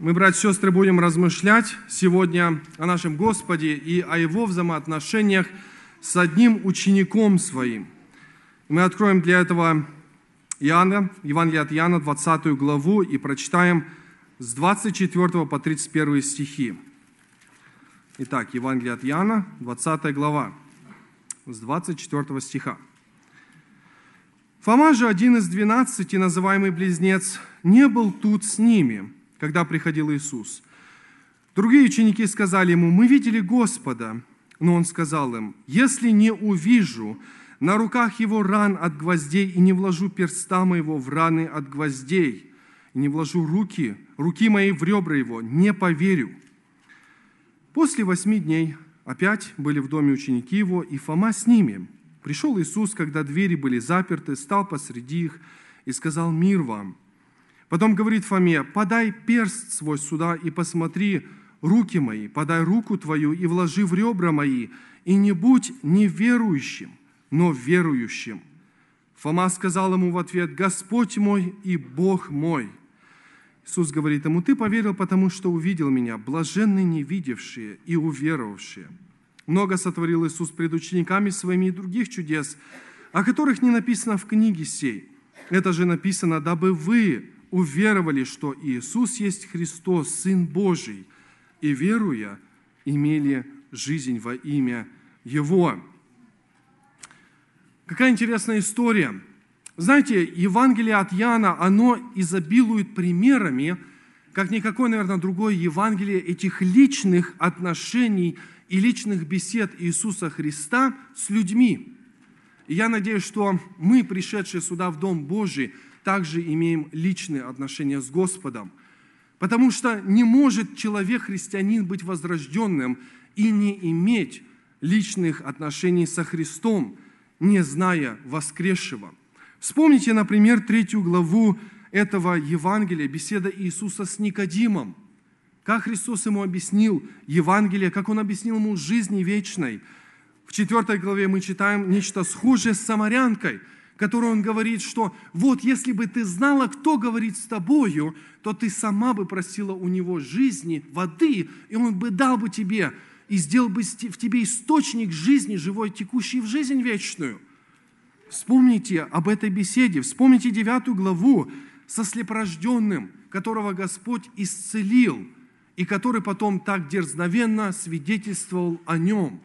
Мы, братья и сестры, будем размышлять сегодня о нашем Господе и о Его взаимоотношениях с одним учеником своим. Мы откроем для этого Иоанна, Евангелие от Иоанна, 20 главу, и прочитаем с 24 по 31 стихи. Итак, Евангелие от Иоанна, 20 глава, с 24 стиха. Фома же, один из двенадцати, называемый близнец, не был тут с ними, когда приходил Иисус. Другие ученики сказали ему, мы видели Господа. Но он сказал им, если не увижу на руках его ран от гвоздей и не вложу перста моего в раны от гвоздей, и не вложу руки, руки мои в ребра его, не поверю. После восьми дней опять были в доме ученики его, и Фома с ними – Пришел Иисус, когда двери были заперты, стал посреди их и сказал «Мир вам». Потом говорит Фоме, «Подай перст свой сюда и посмотри руки мои, подай руку твою и вложи в ребра мои, и не будь неверующим, но верующим». Фома сказал ему в ответ, «Господь мой и Бог мой». Иисус говорит ему, «Ты поверил, потому что увидел меня, блаженны невидевшие и уверовавшие». Много сотворил Иисус пред учениками своими и других чудес, о которых не написано в книге сей. Это же написано, дабы вы уверовали, что Иисус есть Христос, Сын Божий, и, веруя, имели жизнь во имя Его. Какая интересная история. Знаете, Евангелие от Яна, оно изобилует примерами, как никакое, наверное, другое Евангелие этих личных отношений – и личных бесед Иисуса Христа с людьми. И я надеюсь, что мы, пришедшие сюда в Дом Божий, также имеем личные отношения с Господом. Потому что не может человек-христианин быть возрожденным и не иметь личных отношений со Христом, не зная воскресшего. Вспомните, например, третью главу этого Евангелия, беседа Иисуса с Никодимом – как Христос ему объяснил Евангелие, как он объяснил ему жизни вечной. В четвертой главе мы читаем нечто схожее с самарянкой, которую он говорит, что вот если бы ты знала, кто говорит с тобою, то ты сама бы просила у него жизни, воды, и он бы дал бы тебе, и сделал бы в тебе источник жизни живой, текущий в жизнь вечную. Вспомните об этой беседе, вспомните девятую главу со слепорожденным, которого Господь исцелил – и который потом так дерзновенно свидетельствовал о нем.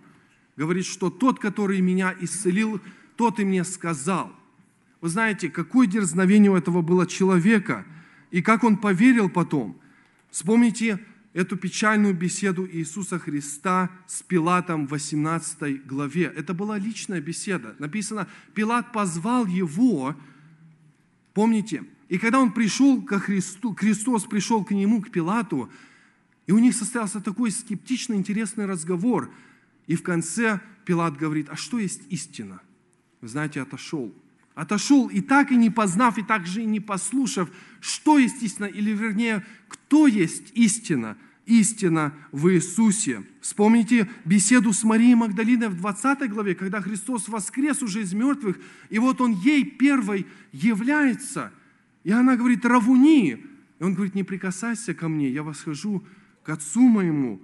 Говорит, что тот, который меня исцелил, тот и мне сказал. Вы знаете, какое дерзновение у этого было человека, и как он поверил потом. Вспомните эту печальную беседу Иисуса Христа с Пилатом в 18 главе. Это была личная беседа. Написано, Пилат позвал его, помните, и когда он пришел ко Христу, Христос пришел к нему, к Пилату, и у них состоялся такой скептичный, интересный разговор. И в конце Пилат говорит, а что есть истина? Вы знаете, отошел. Отошел и так и не познав, и так же и не послушав, что есть истина, или вернее, кто есть истина, истина в Иисусе. Вспомните беседу с Марией Магдалиной в 20 главе, когда Христос воскрес уже из мертвых, и вот Он ей первой является. И она говорит, равуни. И Он говорит, не прикасайся ко мне, я восхожу к отцу моему,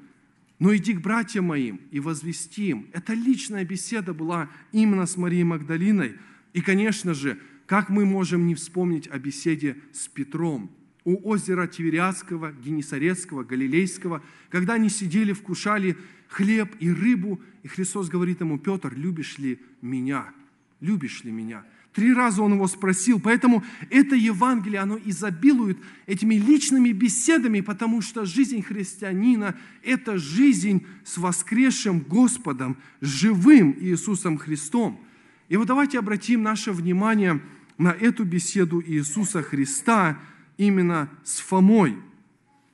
но иди к братьям моим и возвести им. Это личная беседа была именно с Марией Магдалиной. И, конечно же, как мы можем не вспомнить о беседе с Петром у озера Тивериадского, Генесарецкого, Галилейского, когда они сидели, вкушали хлеб и рыбу, и Христос говорит ему, Петр, любишь ли меня? Любишь ли меня? Три раза он его спросил. Поэтому это Евангелие, оно изобилует этими личными беседами, потому что жизнь христианина – это жизнь с воскресшим Господом, живым Иисусом Христом. И вот давайте обратим наше внимание на эту беседу Иисуса Христа именно с Фомой.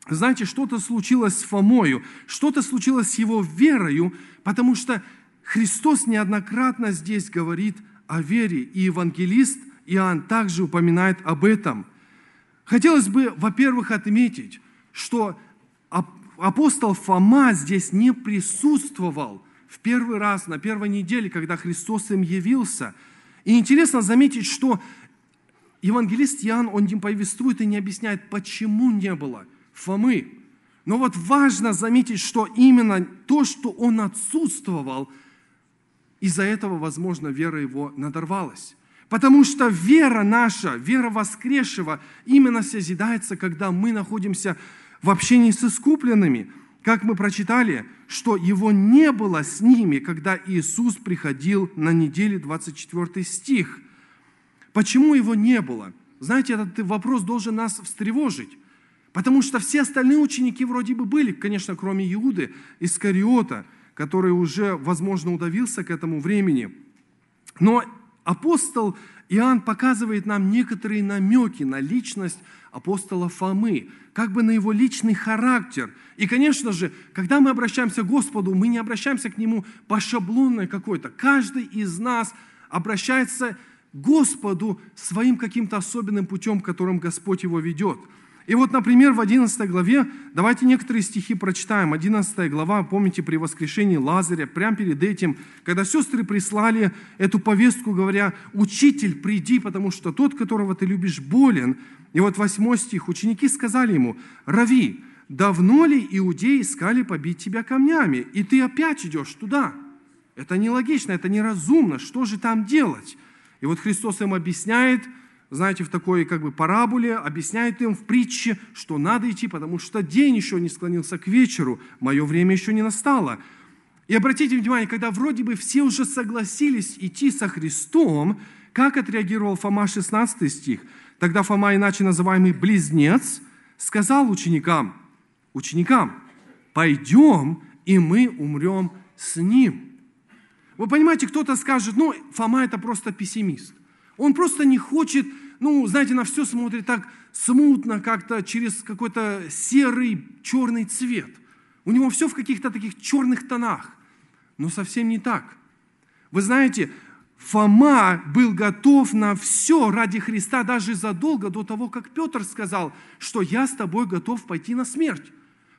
Знаете, что-то случилось с Фомою, что-то случилось с его верою, потому что Христос неоднократно здесь говорит – о вере, и евангелист Иоанн также упоминает об этом. Хотелось бы, во-первых, отметить, что апостол Фома здесь не присутствовал в первый раз, на первой неделе, когда Христос им явился. И интересно заметить, что евангелист Иоанн, он не повествует и не объясняет, почему не было Фомы. Но вот важно заметить, что именно то, что он отсутствовал, из-за этого, возможно, вера его надорвалась. Потому что вера наша, вера воскресшего, именно созидается, когда мы находимся в общении с искупленными. Как мы прочитали, что его не было с ними, когда Иисус приходил на неделе, 24 стих. Почему его не было? Знаете, этот вопрос должен нас встревожить. Потому что все остальные ученики вроде бы были, конечно, кроме Иуды, Искариота, который уже, возможно, удавился к этому времени. Но апостол Иоанн показывает нам некоторые намеки на личность апостола Фомы, как бы на его личный характер. И, конечно же, когда мы обращаемся к Господу, мы не обращаемся к Нему по шаблонной какой-то. Каждый из нас обращается к Господу своим каким-то особенным путем, которым Господь его ведет – и вот, например, в 11 главе, давайте некоторые стихи прочитаем. 11 глава, помните, при воскрешении Лазаря, прямо перед этим, когда сестры прислали эту повестку, говоря, «Учитель, приди, потому что тот, которого ты любишь, болен». И вот 8 стих, ученики сказали ему, «Рави, давно ли иудеи искали побить тебя камнями, и ты опять идешь туда?» Это нелогично, это неразумно, что же там делать? И вот Христос им объясняет – знаете, в такой как бы параболе, объясняет им в притче, что надо идти, потому что день еще не склонился к вечеру, мое время еще не настало. И обратите внимание, когда вроде бы все уже согласились идти со Христом, как отреагировал Фома 16 стих? Тогда Фома, иначе называемый близнец, сказал ученикам, ученикам, пойдем, и мы умрем с ним. Вы понимаете, кто-то скажет, ну, Фома это просто пессимист. Он просто не хочет, ну, знаете, на все смотрит так смутно, как-то через какой-то серый, черный цвет. У него все в каких-то таких черных тонах. Но совсем не так. Вы знаете, Фома был готов на все ради Христа даже задолго до того, как Петр сказал, что я с тобой готов пойти на смерть.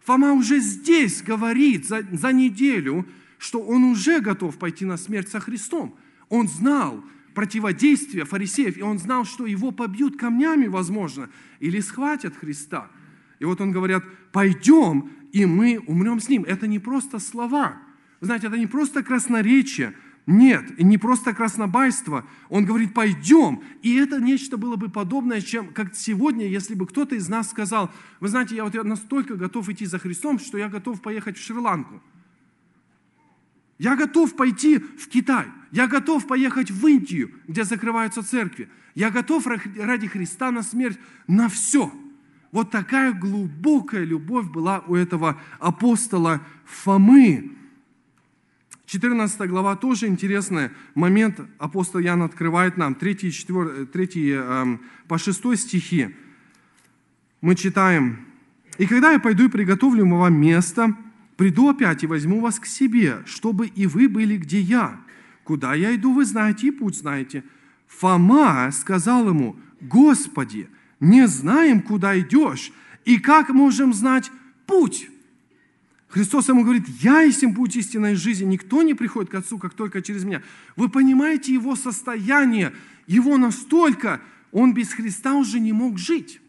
Фома уже здесь говорит за, за неделю, что он уже готов пойти на смерть со Христом. Он знал, противодействия фарисеев, и он знал, что его побьют камнями, возможно, или схватят Христа. И вот он говорят, пойдем, и мы умрем с ним. Это не просто слова. Вы знаете, это не просто красноречие, нет, и не просто краснобайство. Он говорит, пойдем. И это нечто было бы подобное, чем как сегодня, если бы кто-то из нас сказал, вы знаете, я вот я настолько готов идти за Христом, что я готов поехать в Шри-Ланку. Я готов пойти в Китай. Я готов поехать в Индию, где закрываются церкви. Я готов ради Христа на смерть на все. Вот такая глубокая любовь была у этого апостола Фомы. 14 глава тоже интересный момент. Апостол Ян открывает нам 3, 4, 3 э, по 6 стихи. Мы читаем. «И когда я пойду и приготовлю вам место, приду опять и возьму вас к себе, чтобы и вы были, где я. Куда я иду, вы знаете, и путь знаете». Фома сказал ему, «Господи, не знаем, куда идешь, и как можем знать путь?» Христос ему говорит, «Я есть путь истинной жизни, никто не приходит к Отцу, как только через меня». Вы понимаете его состояние, его настолько, он без Христа уже не мог жить.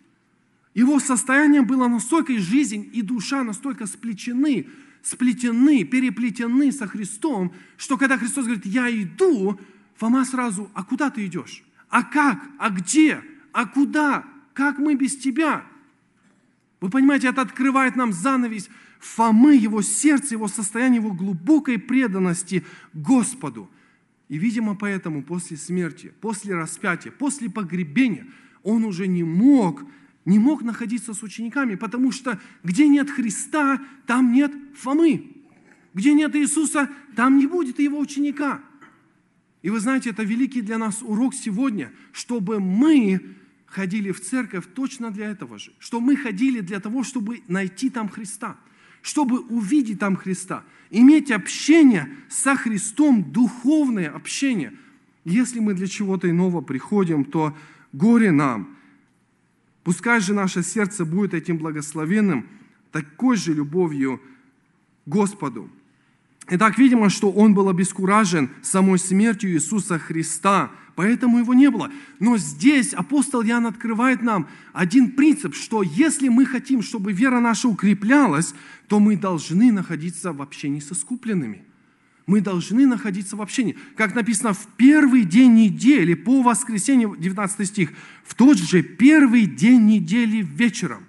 Его состояние было настолько, и жизнь, и душа настолько сплечены, сплетены, переплетены со Христом, что когда Христос говорит, я иду, Фома сразу, а куда ты идешь? А как? А где? А куда? Как мы без тебя? Вы понимаете, это открывает нам занавес Фомы, его сердце, его состояние, его глубокой преданности Господу. И, видимо, поэтому после смерти, после распятия, после погребения он уже не мог не мог находиться с учениками, потому что где нет Христа, там нет Фомы. Где нет Иисуса, там не будет его ученика. И вы знаете, это великий для нас урок сегодня, чтобы мы ходили в церковь точно для этого же. Что мы ходили для того, чтобы найти там Христа, чтобы увидеть там Христа, иметь общение со Христом, духовное общение. Если мы для чего-то иного приходим, то горе нам – Пускай же наше сердце будет этим благословенным, такой же любовью Господу. Итак, видимо, что он был обескуражен самой смертью Иисуса Христа, поэтому его не было. Но здесь апостол Иоанн открывает нам один принцип, что если мы хотим, чтобы вера наша укреплялась, то мы должны находиться в общении со скупленными. Мы должны находиться в общении. Как написано, в первый день недели, по воскресенью, 19 стих, в тот же первый день недели вечером.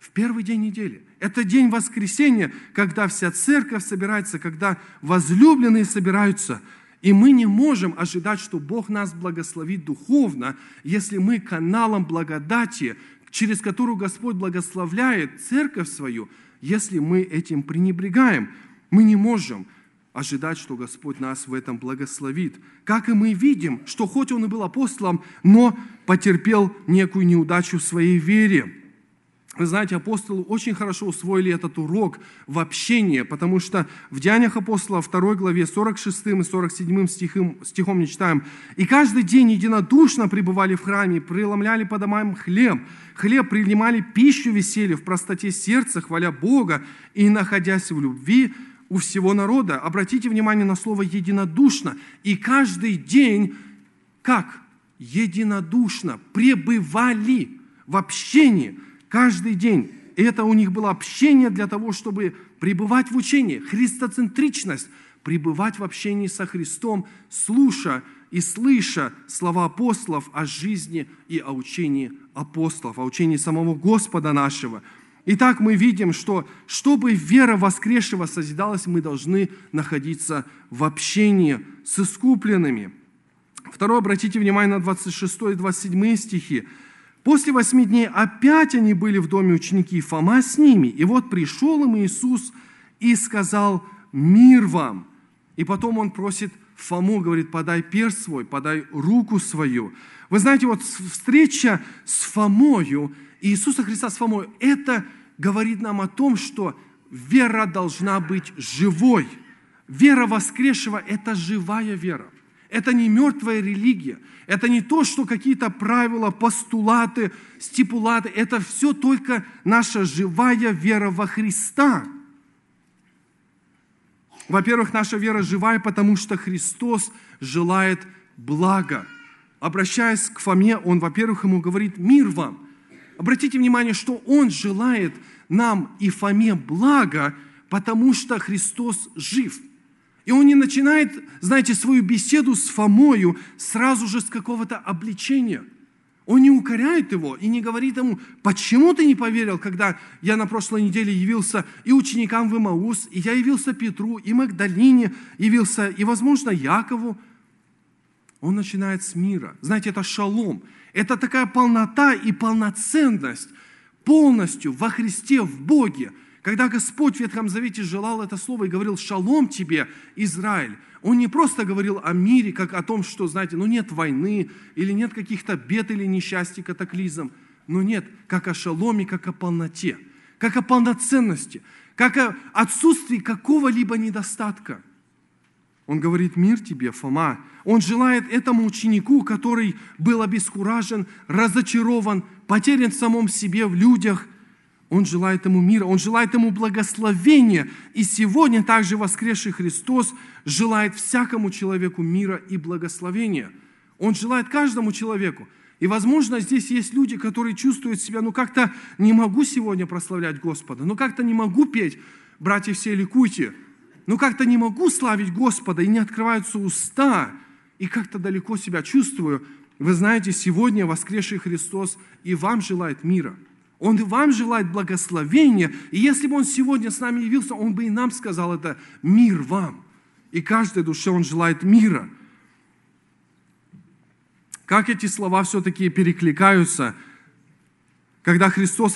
В первый день недели – это день воскресения, когда вся церковь собирается, когда возлюбленные собираются. И мы не можем ожидать, что Бог нас благословит духовно, если мы каналом благодати, через которую Господь благословляет церковь свою, если мы этим пренебрегаем. Мы не можем ожидать, что Господь нас в этом благословит. Как и мы видим, что хоть он и был апостолом, но потерпел некую неудачу в своей вере. Вы знаете, апостолы очень хорошо усвоили этот урок в общении, потому что в Деяниях апостола 2 главе 46 и 47 стихом, стихом не читаем. «И каждый день единодушно пребывали в храме, преломляли по домам хлеб, хлеб принимали пищу веселье в простоте сердца, хваля Бога, и, находясь в любви, у всего народа». Обратите внимание на слово «единодушно». И каждый день, как? Единодушно пребывали в общении – каждый день. Это у них было общение для того, чтобы пребывать в учении, христоцентричность, пребывать в общении со Христом, слуша и слыша слова апостолов о жизни и о учении апостолов, о учении самого Господа нашего. Итак, мы видим, что чтобы вера воскресшего созидалась, мы должны находиться в общении с искупленными. Второе, обратите внимание на 26 и 27 стихи. После восьми дней опять они были в доме ученики, Фома с ними. И вот пришел им Иисус и сказал, мир вам. И потом он просит Фому, говорит, подай перст свой, подай руку свою. Вы знаете, вот встреча с Фомою, Иисуса Христа с Фомой, это говорит нам о том, что вера должна быть живой. Вера воскресшего – это живая вера. Это не мертвая религия. Это не то, что какие-то правила, постулаты, стипулаты. Это все только наша живая вера во Христа. Во-первых, наша вера живая, потому что Христос желает блага. Обращаясь к Фоме, он, во-первых, ему говорит «мир вам». Обратите внимание, что он желает нам и Фоме блага, потому что Христос жив – и он не начинает, знаете, свою беседу с Фомою сразу же с какого-то обличения. Он не укоряет его и не говорит ему, почему ты не поверил, когда я на прошлой неделе явился и ученикам в Имаус, и я явился Петру, и Магдалине явился, и, возможно, Якову. Он начинает с мира. Знаете, это шалом. Это такая полнота и полноценность полностью во Христе, в Боге – когда Господь в Ветхом Завете желал это слово и говорил «Шалом тебе, Израиль», Он не просто говорил о мире, как о том, что, знаете, ну нет войны, или нет каких-то бед или несчастий, катаклизм, но нет, как о шаломе, как о полноте, как о полноценности, как о отсутствии какого-либо недостатка. Он говорит, мир тебе, Фома. Он желает этому ученику, который был обескуражен, разочарован, потерян в самом себе, в людях, он желает ему мира, Он желает ему благословения. И сегодня также воскресший Христос желает всякому человеку мира и благословения. Он желает каждому человеку. И, возможно, здесь есть люди, которые чувствуют себя, ну как-то не могу сегодня прославлять Господа, ну как-то не могу петь, братья все ликуйте, ну как-то не могу славить Господа, и не открываются уста, и как-то далеко себя чувствую. Вы знаете, сегодня воскресший Христос и вам желает мира – он и вам желает благословения. И если бы Он сегодня с нами явился, Он бы и нам сказал это «Мир вам». И каждой душе Он желает мира. Как эти слова все-таки перекликаются, когда Христос,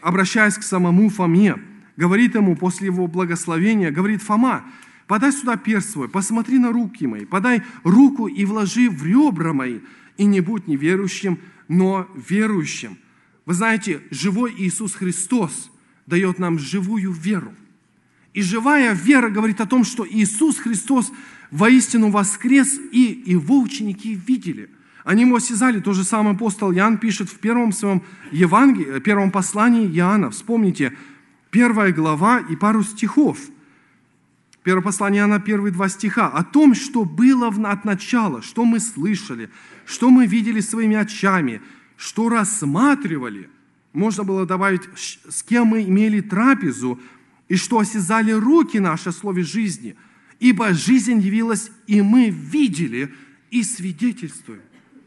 обращаясь к самому Фоме, говорит ему после его благословения, говорит, Фома, подай сюда перст свой, посмотри на руки мои, подай руку и вложи в ребра мои, и не будь неверующим, но верующим. Вы знаете, живой Иисус Христос дает нам живую веру. И живая вера говорит о том, что Иисус Христос воистину воскрес, и его ученики видели. Они его осязали. То же самое апостол Иоанн пишет в первом своем Евангелии, первом послании Иоанна. Вспомните, первая глава и пару стихов. Первое послание Иоанна, первые два стиха, о том, что было от начала, что мы слышали, что мы видели своими очами, что рассматривали. Можно было добавить, с кем мы имели трапезу, и что осязали руки наши о слове жизни. Ибо жизнь явилась, и мы видели и свидетельствуем.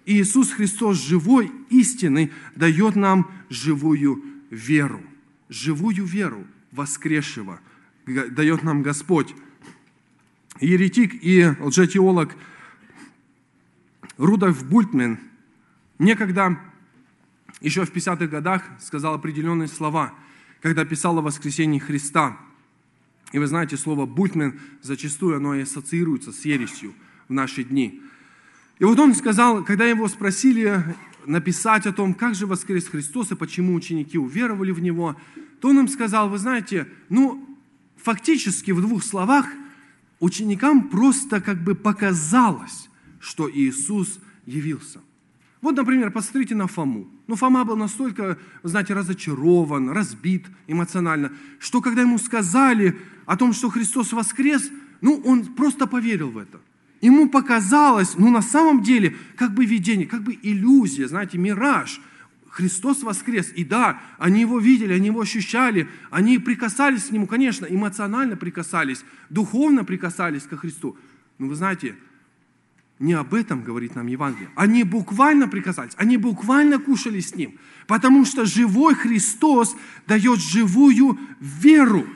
Иисус Христос живой, истинный, дает нам живую веру. Живую веру воскресшего дает нам Господь еретик и лжетеолог Рудольф Бультмен некогда, еще в 50-х годах, сказал определенные слова, когда писал о воскресении Христа. И вы знаете, слово «бультмен» зачастую оно и ассоциируется с ересью в наши дни. И вот он сказал, когда его спросили написать о том, как же воскрес Христос и почему ученики уверовали в Него, то он им сказал, вы знаете, ну, фактически в двух словах – ученикам просто как бы показалось, что Иисус явился. Вот, например, посмотрите на Фому. Ну, Фома был настолько, знаете, разочарован, разбит эмоционально, что когда ему сказали о том, что Христос воскрес, ну, он просто поверил в это. Ему показалось, ну, на самом деле, как бы видение, как бы иллюзия, знаете, мираж – Христос воскрес. И да, они его видели, они его ощущали, они прикасались к нему, конечно, эмоционально прикасались, духовно прикасались ко Христу. Но вы знаете, не об этом говорит нам Евангелие. Они буквально прикасались, они буквально кушали с ним, потому что живой Христос дает живую веру.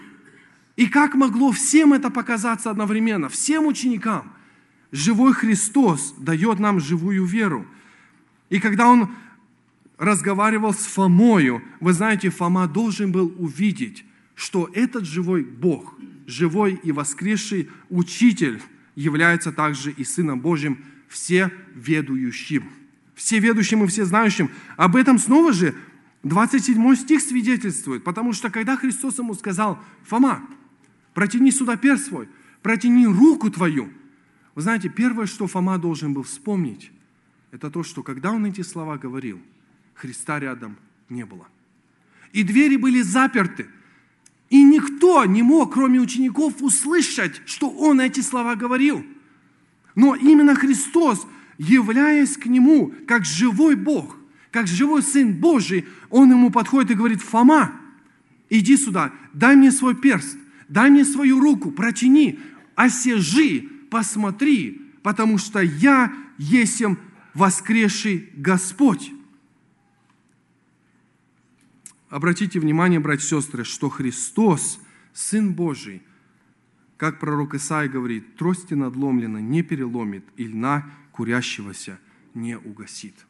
И как могло всем это показаться одновременно, всем ученикам? Живой Христос дает нам живую веру. И когда он разговаривал с Фомою, вы знаете, Фома должен был увидеть, что этот живой Бог, живой и воскресший Учитель, является также и Сыном Божьим, все ведущим. Все ведущим и все знающим. Об этом снова же 27 стих свидетельствует, потому что когда Христос ему сказал, Фома, протяни сюда перст свой, протяни руку твою. Вы знаете, первое, что Фома должен был вспомнить, это то, что когда он эти слова говорил – Христа рядом не было. И двери были заперты. И никто не мог, кроме учеников, услышать, что он эти слова говорил. Но именно Христос, являясь к нему как живой Бог, как живой Сын Божий, он ему подходит и говорит, Фома, иди сюда, дай мне свой перст, дай мне свою руку, протяни, осежи, посмотри, потому что я есем воскресший Господь. Обратите внимание, братья и сестры, что Христос, Сын Божий, как пророк Исаия говорит, трости надломлена не переломит, и льна курящегося не угасит.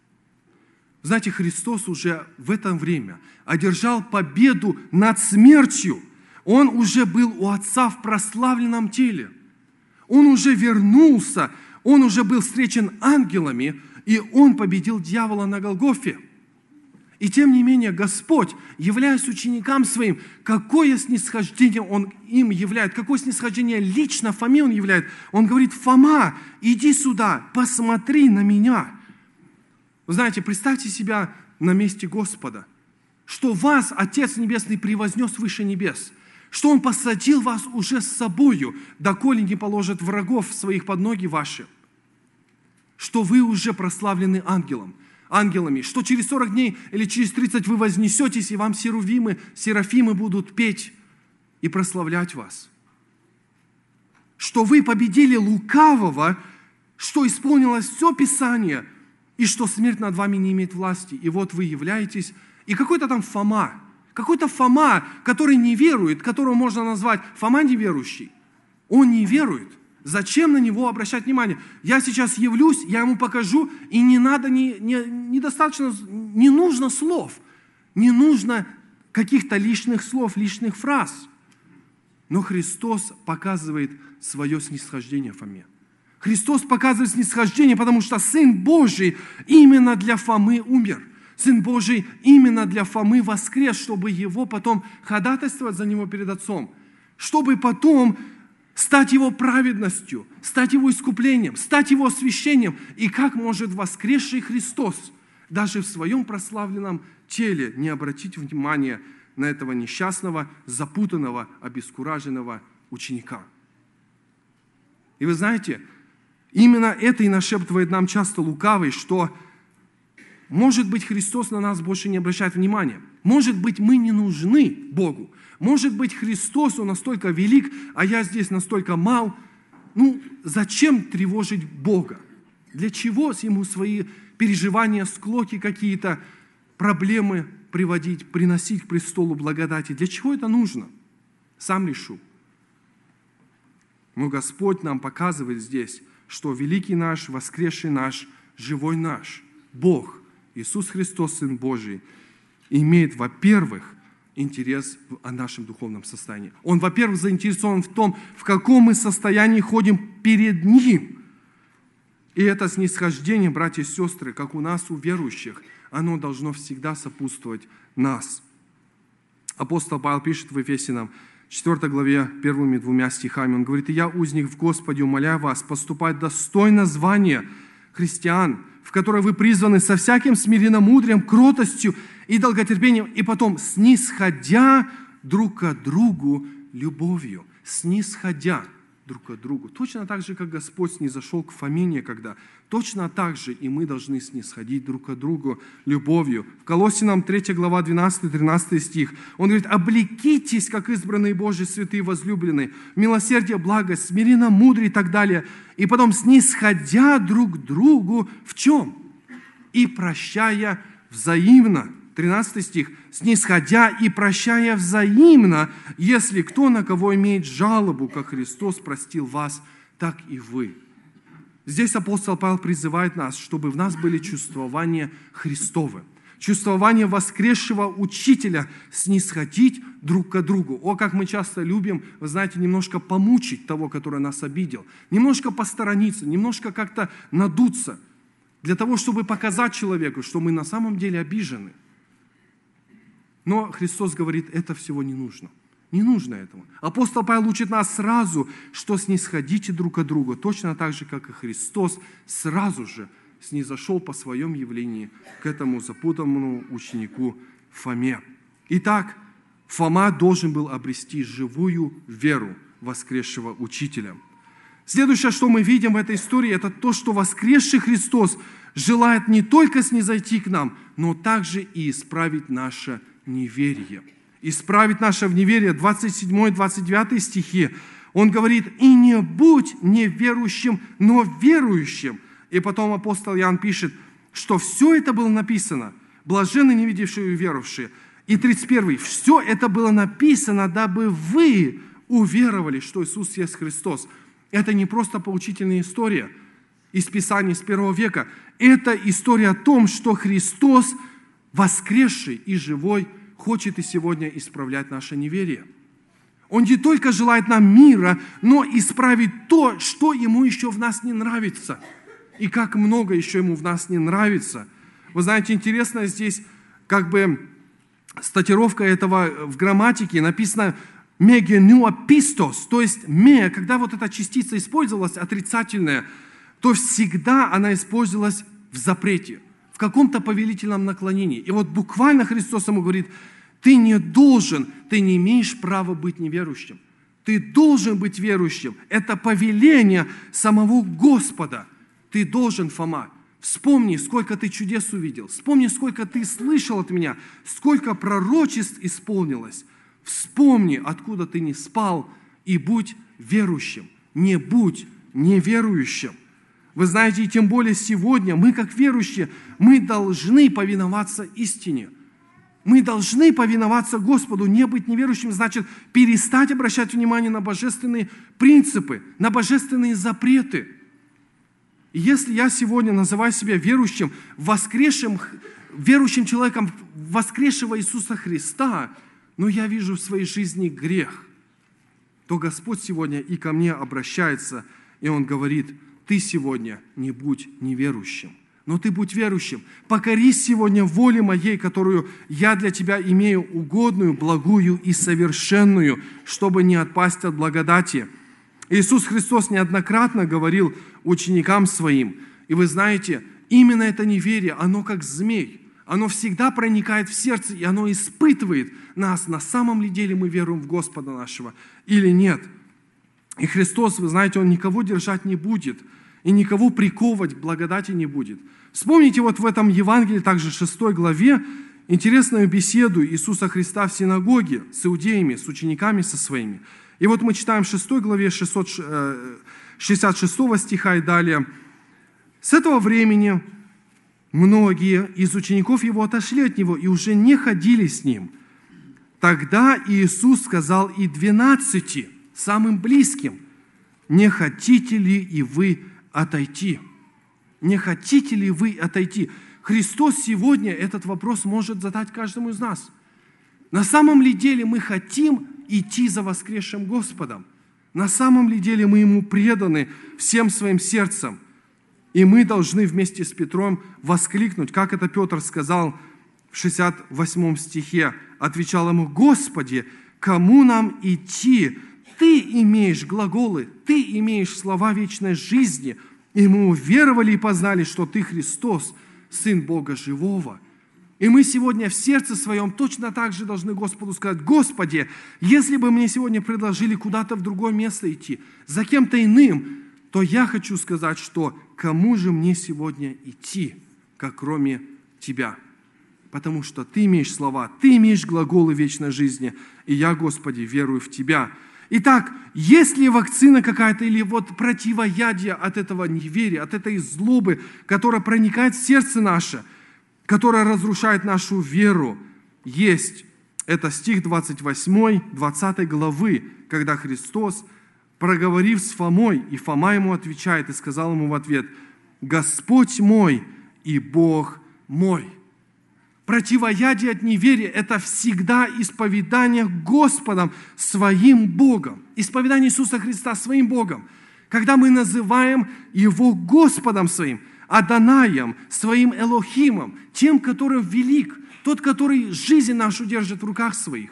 Знаете, Христос уже в это время одержал победу над смертью. Он уже был у Отца в прославленном теле. Он уже вернулся, он уже был встречен ангелами, и он победил дьявола на Голгофе. И тем не менее Господь, являясь ученикам своим, какое снисхождение Он им являет, какое снисхождение лично Фоме Он являет. Он говорит, Фома, иди сюда, посмотри на меня. Вы знаете, представьте себя на месте Господа, что вас Отец Небесный превознес выше небес, что Он посадил вас уже с собою, доколе не положит врагов своих под ноги ваши, что вы уже прославлены ангелом – ангелами, что через 40 дней или через 30 вы вознесетесь, и вам серувимы, серафимы будут петь и прославлять вас. Что вы победили лукавого, что исполнилось все Писание, и что смерть над вами не имеет власти. И вот вы являетесь, и какой-то там Фома, какой-то Фома, который не верует, которого можно назвать Фома неверующий. Он не верует – Зачем на него обращать внимание? Я сейчас явлюсь, я ему покажу, и не надо, не, не, недостаточно, не нужно слов, не нужно каких-то лишних слов, лишних фраз. Но Христос показывает свое снисхождение Фоме. Христос показывает снисхождение, потому что Сын Божий именно для Фомы умер. Сын Божий именно для Фомы воскрес, чтобы его потом ходатайствовать за него перед Отцом. Чтобы потом стать его праведностью, стать его искуплением, стать его освящением. И как может воскресший Христос даже в своем прославленном теле не обратить внимание на этого несчастного, запутанного, обескураженного ученика? И вы знаете, именно это и нашептывает нам часто лукавый, что может быть Христос на нас больше не обращает внимания. Может быть мы не нужны Богу. Может быть Христос, Он настолько велик, а я здесь настолько мал. Ну, зачем тревожить Бога? Для чего ему свои переживания, склоки какие-то, проблемы приводить, приносить к престолу благодати? Для чего это нужно? Сам решу. Но Господь нам показывает здесь, что великий наш, воскресший наш, живой наш, Бог, Иисус Христос, Сын Божий, имеет, во-первых, интерес о нашем духовном состоянии. Он, во-первых, заинтересован в том, в каком мы состоянии ходим перед Ним. И это снисхождение, братья и сестры, как у нас, у верующих, оно должно всегда сопутствовать нас. Апостол Павел пишет в Ефесянам, 4 главе, первыми двумя стихами, он говорит, «Я, узник в Господе, умоляю вас поступать достойно звания христиан, в которое вы призваны со всяким смиренномудрием, кротостью и долготерпением, и потом снисходя друг к другу любовью». Снисходя друг к другу. Точно так же, как Господь снизошел к Фомине, когда точно так же и мы должны снисходить друг к другу любовью. В Колосинам 3 глава 12-13 стих он говорит, «Облекитесь, как избранные Божьи святые возлюбленные, милосердие, благость, смиренно, мудрый и так далее». И потом снисходя друг к другу в чем? И прощая взаимно – 13 стих, «Снисходя и прощая взаимно, если кто на кого имеет жалобу, как Христос простил вас, так и вы». Здесь апостол Павел призывает нас, чтобы в нас были чувствования Христовы, чувствование воскресшего учителя, снисходить друг к другу. О, как мы часто любим, вы знаете, немножко помучить того, который нас обидел, немножко посторониться, немножко как-то надуться, для того, чтобы показать человеку, что мы на самом деле обижены – но Христос говорит, это всего не нужно. Не нужно этого. Апостол Павел учит нас сразу, что снисходите друг к другу, точно так же, как и Христос сразу же снизошел по своем явлении к этому запутанному ученику Фоме. Итак, Фома должен был обрести живую веру воскресшего учителя. Следующее, что мы видим в этой истории, это то, что воскресший Христос желает не только снизойти к нам, но также и исправить наше неверие. Исправить наше неверие, 27-29 стихи, он говорит, и не будь неверующим, но верующим. И потом апостол Иоанн пишет, что все это было написано, блаженны не видевшие и веровавшие. И 31. Все это было написано, дабы вы уверовали, что Иисус есть Христос. Это не просто поучительная история из Писания, из первого века. Это история о том, что Христос – воскресший и живой, хочет и сегодня исправлять наше неверие. Он не только желает нам мира, но исправить то, что ему еще в нас не нравится. И как много еще ему в нас не нравится. Вы знаете, интересно здесь как бы статировка этого в грамматике написано мегенуапистос, то есть ме, когда вот эта частица использовалась отрицательная, то всегда она использовалась в запрете – в каком-то повелительном наклонении. И вот буквально Христос ему говорит, ты не должен, ты не имеешь права быть неверующим. Ты должен быть верующим. Это повеление самого Господа. Ты должен, Фома, вспомни, сколько ты чудес увидел. Вспомни, сколько ты слышал от меня, сколько пророчеств исполнилось. Вспомни, откуда ты не спал, и будь верующим. Не будь неверующим. Вы знаете, и тем более сегодня мы, как верующие, мы должны повиноваться истине. Мы должны повиноваться Господу. Не быть неверующим значит перестать обращать внимание на божественные принципы, на божественные запреты. И если я сегодня называю себя верующим, воскресшим, верующим человеком воскресшего Иисуса Христа, но я вижу в своей жизни грех, то Господь сегодня и ко мне обращается, и Он говорит – ты сегодня не будь неверующим, но ты будь верующим. Покорись сегодня воле моей, которую я для тебя имею угодную, благую и совершенную, чтобы не отпасть от благодати. Иисус Христос неоднократно говорил ученикам своим, и вы знаете, именно это неверие, оно как змей, оно всегда проникает в сердце, и оно испытывает нас, на самом ли деле мы веруем в Господа нашего или нет – И Христос, вы знаете, Он никого держать не будет и никого приковывать к благодати не будет. Вспомните вот в этом Евангелии, также 6 главе, интересную беседу Иисуса Христа в синагоге с иудеями, с учениками со своими. И вот мы читаем в 6 главе 666 э, стиха и далее. «С этого времени многие из учеников его отошли от него и уже не ходили с ним. Тогда Иисус сказал и двенадцати, самым близким, «Не хотите ли и вы отойти?» Не хотите ли вы отойти? Христос сегодня этот вопрос может задать каждому из нас. На самом ли деле мы хотим идти за воскресшим Господом? На самом ли деле мы Ему преданы всем своим сердцем? И мы должны вместе с Петром воскликнуть, как это Петр сказал в 68 стихе, отвечал ему, «Господи, кому нам идти? Ты имеешь глаголы, Ты имеешь слова вечной жизни, и мы уверовали и познали, что Ты Христос, Сын Бога Живого. И мы сегодня в сердце своем точно так же должны Господу сказать, Господи, если бы мне сегодня предложили куда-то в другое место идти, за кем-то иным, то я хочу сказать, что кому же мне сегодня идти, как кроме Тебя? Потому что Ты имеешь слова, Ты имеешь глаголы вечной жизни, и я, Господи, верую в Тебя. Итак, есть ли вакцина какая-то или вот противоядие от этого неверия, от этой злобы, которая проникает в сердце наше, которая разрушает нашу веру? Есть. Это стих 28, 20 главы, когда Христос, проговорив с Фомой, и Фома ему отвечает и сказал ему в ответ, «Господь мой и Бог мой». Противоядие от неверия – это всегда исповедание Господом, своим Богом. Исповедание Иисуса Христа своим Богом. Когда мы называем Его Господом своим, Аданаем, своим Элохимом, тем, который велик, тот, который жизнь нашу держит в руках своих.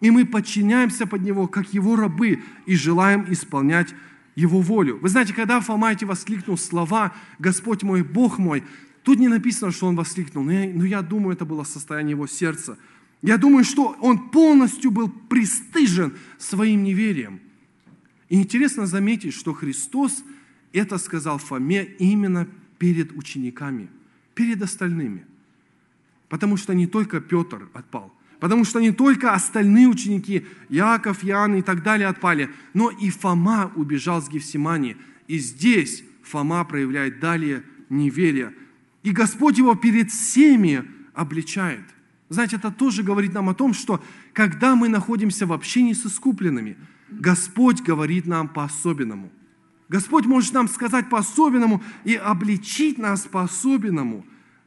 И мы подчиняемся под Него, как Его рабы, и желаем исполнять Его волю. Вы знаете, когда Фома эти воскликнул слова «Господь мой, Бог мой», Тут не написано, что он воскликнул, но я, но я думаю, это было состояние его сердца. Я думаю, что он полностью был пристыжен своим неверием. И интересно заметить, что Христос это сказал Фоме именно перед учениками, перед остальными. Потому что не только Петр отпал, потому что не только остальные ученики, Яков, Иоанн и так далее отпали, но и Фома убежал с Гефсимани. И здесь Фома проявляет далее неверие – и Господь его перед всеми обличает. Знаете, это тоже говорит нам о том, что когда мы находимся в общении с искупленными, Господь говорит нам по-особенному. Господь может нам сказать по-особенному и обличить нас по-особенному.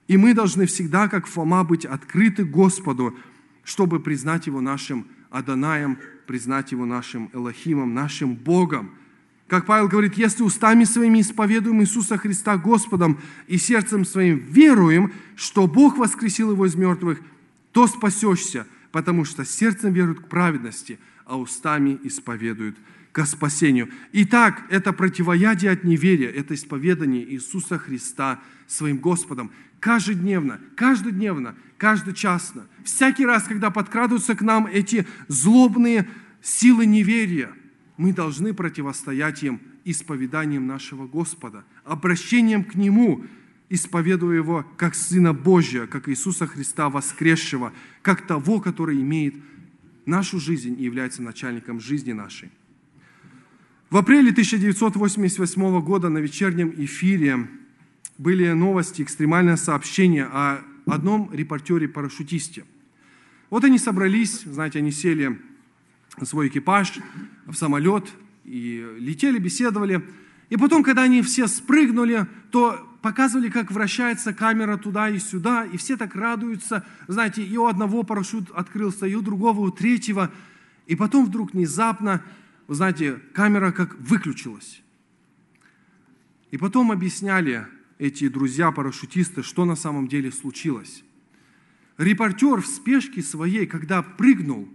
И мы должны всегда, как Фома, быть открыты Господу, чтобы признать Его нашим Аданаем, признать Его нашим Элохимом, нашим Богом – как Павел говорит, если устами своими исповедуем Иисуса Христа Господом и сердцем своим веруем, что Бог воскресил его из мертвых, то спасешься, потому что сердцем веруют к праведности, а устами исповедуют к спасению. Итак, это противоядие от неверия, это исповедание Иисуса Христа своим Господом. Каждодневно, каждодневно, каждочасно. Всякий раз, когда подкрадываются к нам эти злобные силы неверия – мы должны противостоять им исповеданием нашего Господа, обращением к Нему, исповедуя Его как Сына Божия, как Иисуса Христа воскресшего, как того, который имеет нашу жизнь и является начальником жизни нашей. В апреле 1988 года на вечернем эфире были новости, экстремальное сообщение о одном репортере-парашютисте. Вот они собрались, знаете, они сели свой экипаж в самолет и летели, беседовали. И потом, когда они все спрыгнули, то показывали, как вращается камера туда и сюда, и все так радуются. Знаете, и у одного парашют открылся, и у другого, у третьего. И потом вдруг внезапно, вы знаете, камера как выключилась. И потом объясняли эти друзья-парашютисты, что на самом деле случилось. Репортер в спешке своей, когда прыгнул,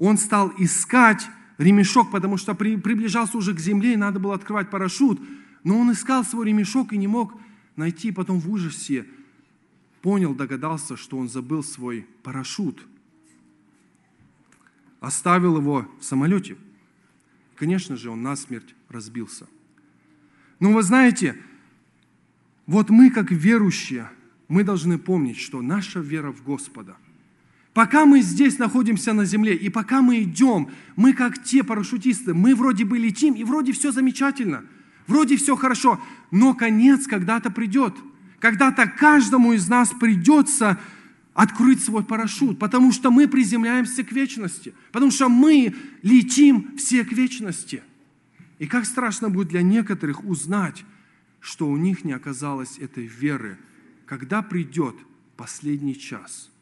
он стал искать ремешок, потому что при, приближался уже к земле, и надо было открывать парашют. Но он искал свой ремешок и не мог найти. Потом в ужасе понял, догадался, что он забыл свой парашют. Оставил его в самолете. конечно же, он насмерть разбился. Но вы знаете, вот мы, как верующие, мы должны помнить, что наша вера в Господа – Пока мы здесь находимся на земле, и пока мы идем, мы как те парашютисты, мы вроде бы летим, и вроде все замечательно, вроде все хорошо, но конец когда-то придет. Когда-то каждому из нас придется открыть свой парашют, потому что мы приземляемся к вечности, потому что мы летим все к вечности. И как страшно будет для некоторых узнать, что у них не оказалось этой веры, когда придет последний час –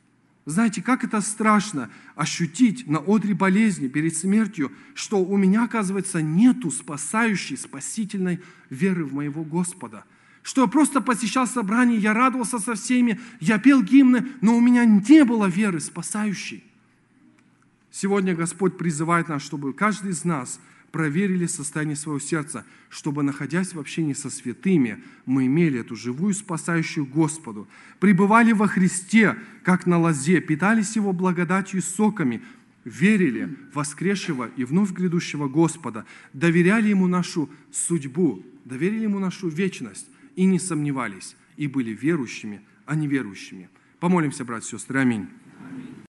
знаете, как это страшно ощутить на одре болезни перед смертью, что у меня, оказывается, нету спасающей, спасительной веры в моего Господа. Что я просто посещал собрание, я радовался со всеми, я пел гимны, но у меня не было веры спасающей. Сегодня Господь призывает нас, чтобы каждый из нас – проверили состояние своего сердца, чтобы, находясь в общении со святыми, мы имели эту живую спасающую Господу, пребывали во Христе, как на лозе, питались Его благодатью и соками, верили воскресшего и вновь грядущего Господа, доверяли Ему нашу судьбу, доверили Ему нашу вечность и не сомневались, и были верующими, а не верующими. Помолимся, братья и сестры. Аминь.